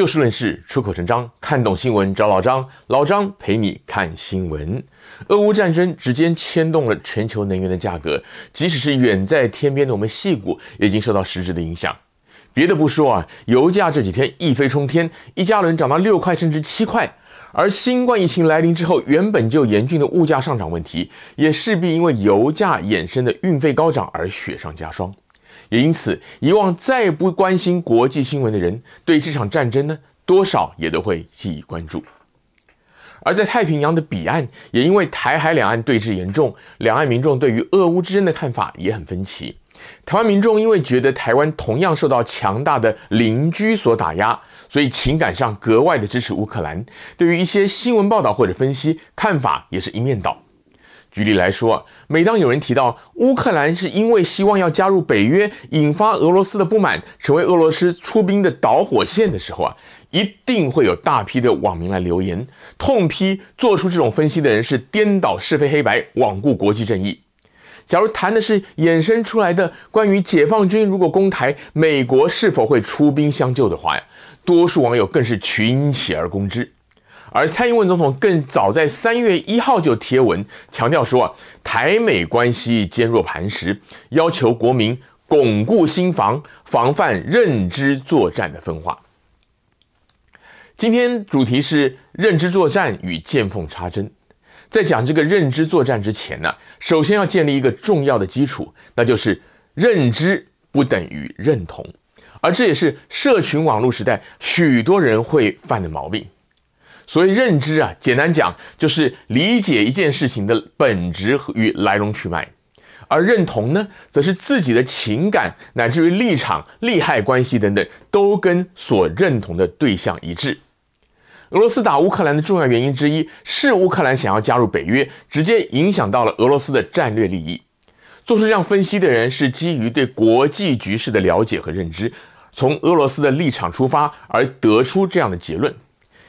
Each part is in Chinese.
就事论事，出口成章，看懂新闻找老张，老张陪你看新闻。俄乌战争直接牵动了全球能源的价格，即使是远在天边的我们细谷，也已经受到实质的影响。别的不说啊，油价这几天一飞冲天，一加仑涨到六块甚至七块。而新冠疫情来临之后，原本就严峻的物价上涨问题，也势必因为油价衍生的运费高涨而雪上加霜。也因此，以往再不关心国际新闻的人，对这场战争呢，多少也都会记忆关注。而在太平洋的彼岸，也因为台海两岸对峙严重，两岸民众对于俄乌之争的看法也很分歧。台湾民众因为觉得台湾同样受到强大的邻居所打压，所以情感上格外的支持乌克兰。对于一些新闻报道或者分析，看法也是一面倒。举例来说，每当有人提到乌克兰是因为希望要加入北约，引发俄罗斯的不满，成为俄罗斯出兵的导火线的时候啊，一定会有大批的网民来留言，痛批做出这种分析的人是颠倒是非黑白，罔顾国际正义。假如谈的是衍生出来的关于解放军如果攻台，美国是否会出兵相救的话呀，多数网友更是群起而攻之。而蔡英文总统更早在三月一号就贴文强调说啊，台美关系坚若磐石，要求国民巩固心防，防范认知作战的分化。今天主题是认知作战与见缝插针。在讲这个认知作战之前呢，首先要建立一个重要的基础，那就是认知不等于认同，而这也是社群网络时代许多人会犯的毛病。所谓认知啊，简单讲就是理解一件事情的本质与来龙去脉，而认同呢，则是自己的情感乃至于立场、利害关系等等，都跟所认同的对象一致。俄罗斯打乌克兰的重要原因之一是乌克兰想要加入北约，直接影响到了俄罗斯的战略利益。做出这样分析的人是基于对国际局势的了解和认知，从俄罗斯的立场出发而得出这样的结论。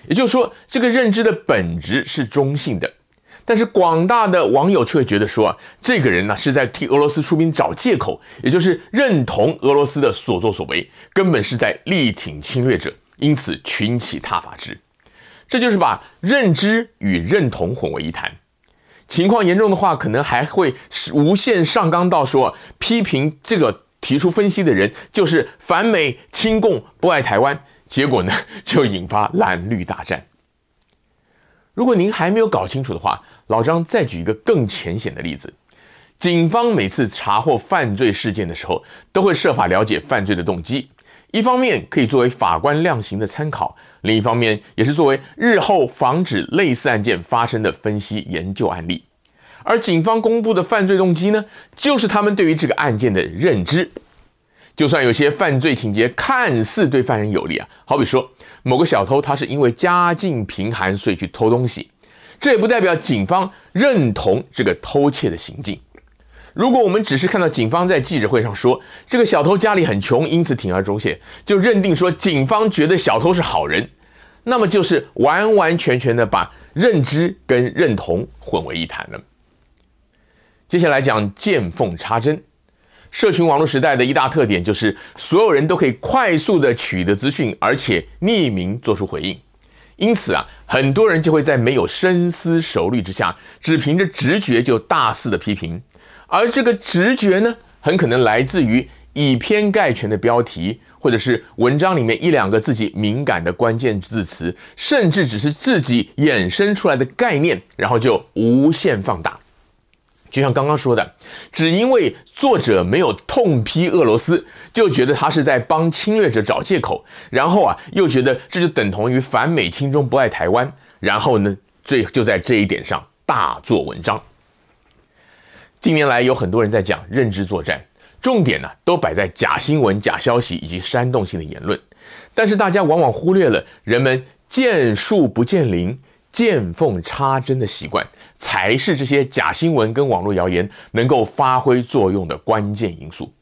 也就是说，这个认知的本质是中性的。但是广大的网友却会觉得说啊，这个人呢是在替俄罗斯出兵找借口，也就是认同俄罗斯的所作所为，根本是在力挺侵略者，因此群起挞伐之。这就是把认知与认同混为一谈，情况严重的话，可能还会无限上纲到说，批评这个提出分析的人就是反美亲共不爱台湾，结果呢就引发蓝绿大战。如果您还没有搞清楚的话，老张再举一个更浅显的例子：警方每次查获犯罪事件的时候，都会设法了解犯罪的动机。一方面可以作为法官量刑的参考，另一方面也是作为日后防止类似案件发生的分析研究案例。而警方公布的犯罪动机呢，就是他们对于这个案件的认知。就算有些犯罪情节看似对犯人有利啊，好比说某个小偷他是因为家境贫寒所以去偷东西，这也不代表警方认同这个偷窃的行径。如果我们只是看到警方在记者会上说这个小偷家里很穷，因此铤而走险，就认定说警方觉得小偷是好人，那么就是完完全全的把认知跟认同混为一谈了。接下来讲见缝插针，社群网络时代的一大特点就是所有人都可以快速的取得资讯，而且匿名做出回应，因此啊，很多人就会在没有深思熟虑之下，只凭着直觉就大肆的批评。而这个直觉呢，很可能来自于以偏概全的标题，或者是文章里面一两个自己敏感的关键字词，甚至只是自己衍生出来的概念，然后就无限放大。就像刚刚说的，只因为作者没有痛批俄罗斯，就觉得他是在帮侵略者找借口，然后啊，又觉得这就等同于反美亲中不爱台湾，然后呢，最就在这一点上大做文章。近年来有很多人在讲认知作战，重点呢都摆在假新闻、假消息以及煽动性的言论，但是大家往往忽略了人们见树不见林、见缝插针的习惯，才是这些假新闻跟网络谣言能够发挥作用的关键因素。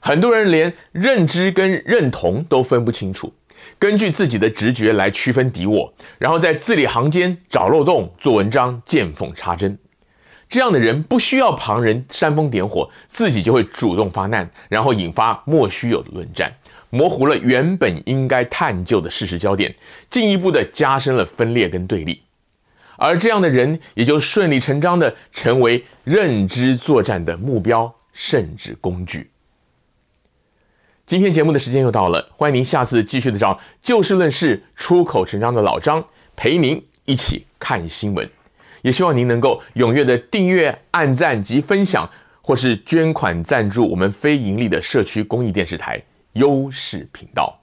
很多人连认知跟认同都分不清楚，根据自己的直觉来区分敌我，然后在字里行间找漏洞做文章，见缝插针。这样的人不需要旁人煽风点火，自己就会主动发难，然后引发莫须有的论战，模糊了原本应该探究的事实焦点，进一步的加深了分裂跟对立。而这样的人也就顺理成章的成为认知作战的目标，甚至工具。今天节目的时间又到了，欢迎您下次继续的找就事论事、出口成章的老张陪您一起看新闻。也希望您能够踊跃的订阅、按赞及分享，或是捐款赞助我们非盈利的社区公益电视台优视频道。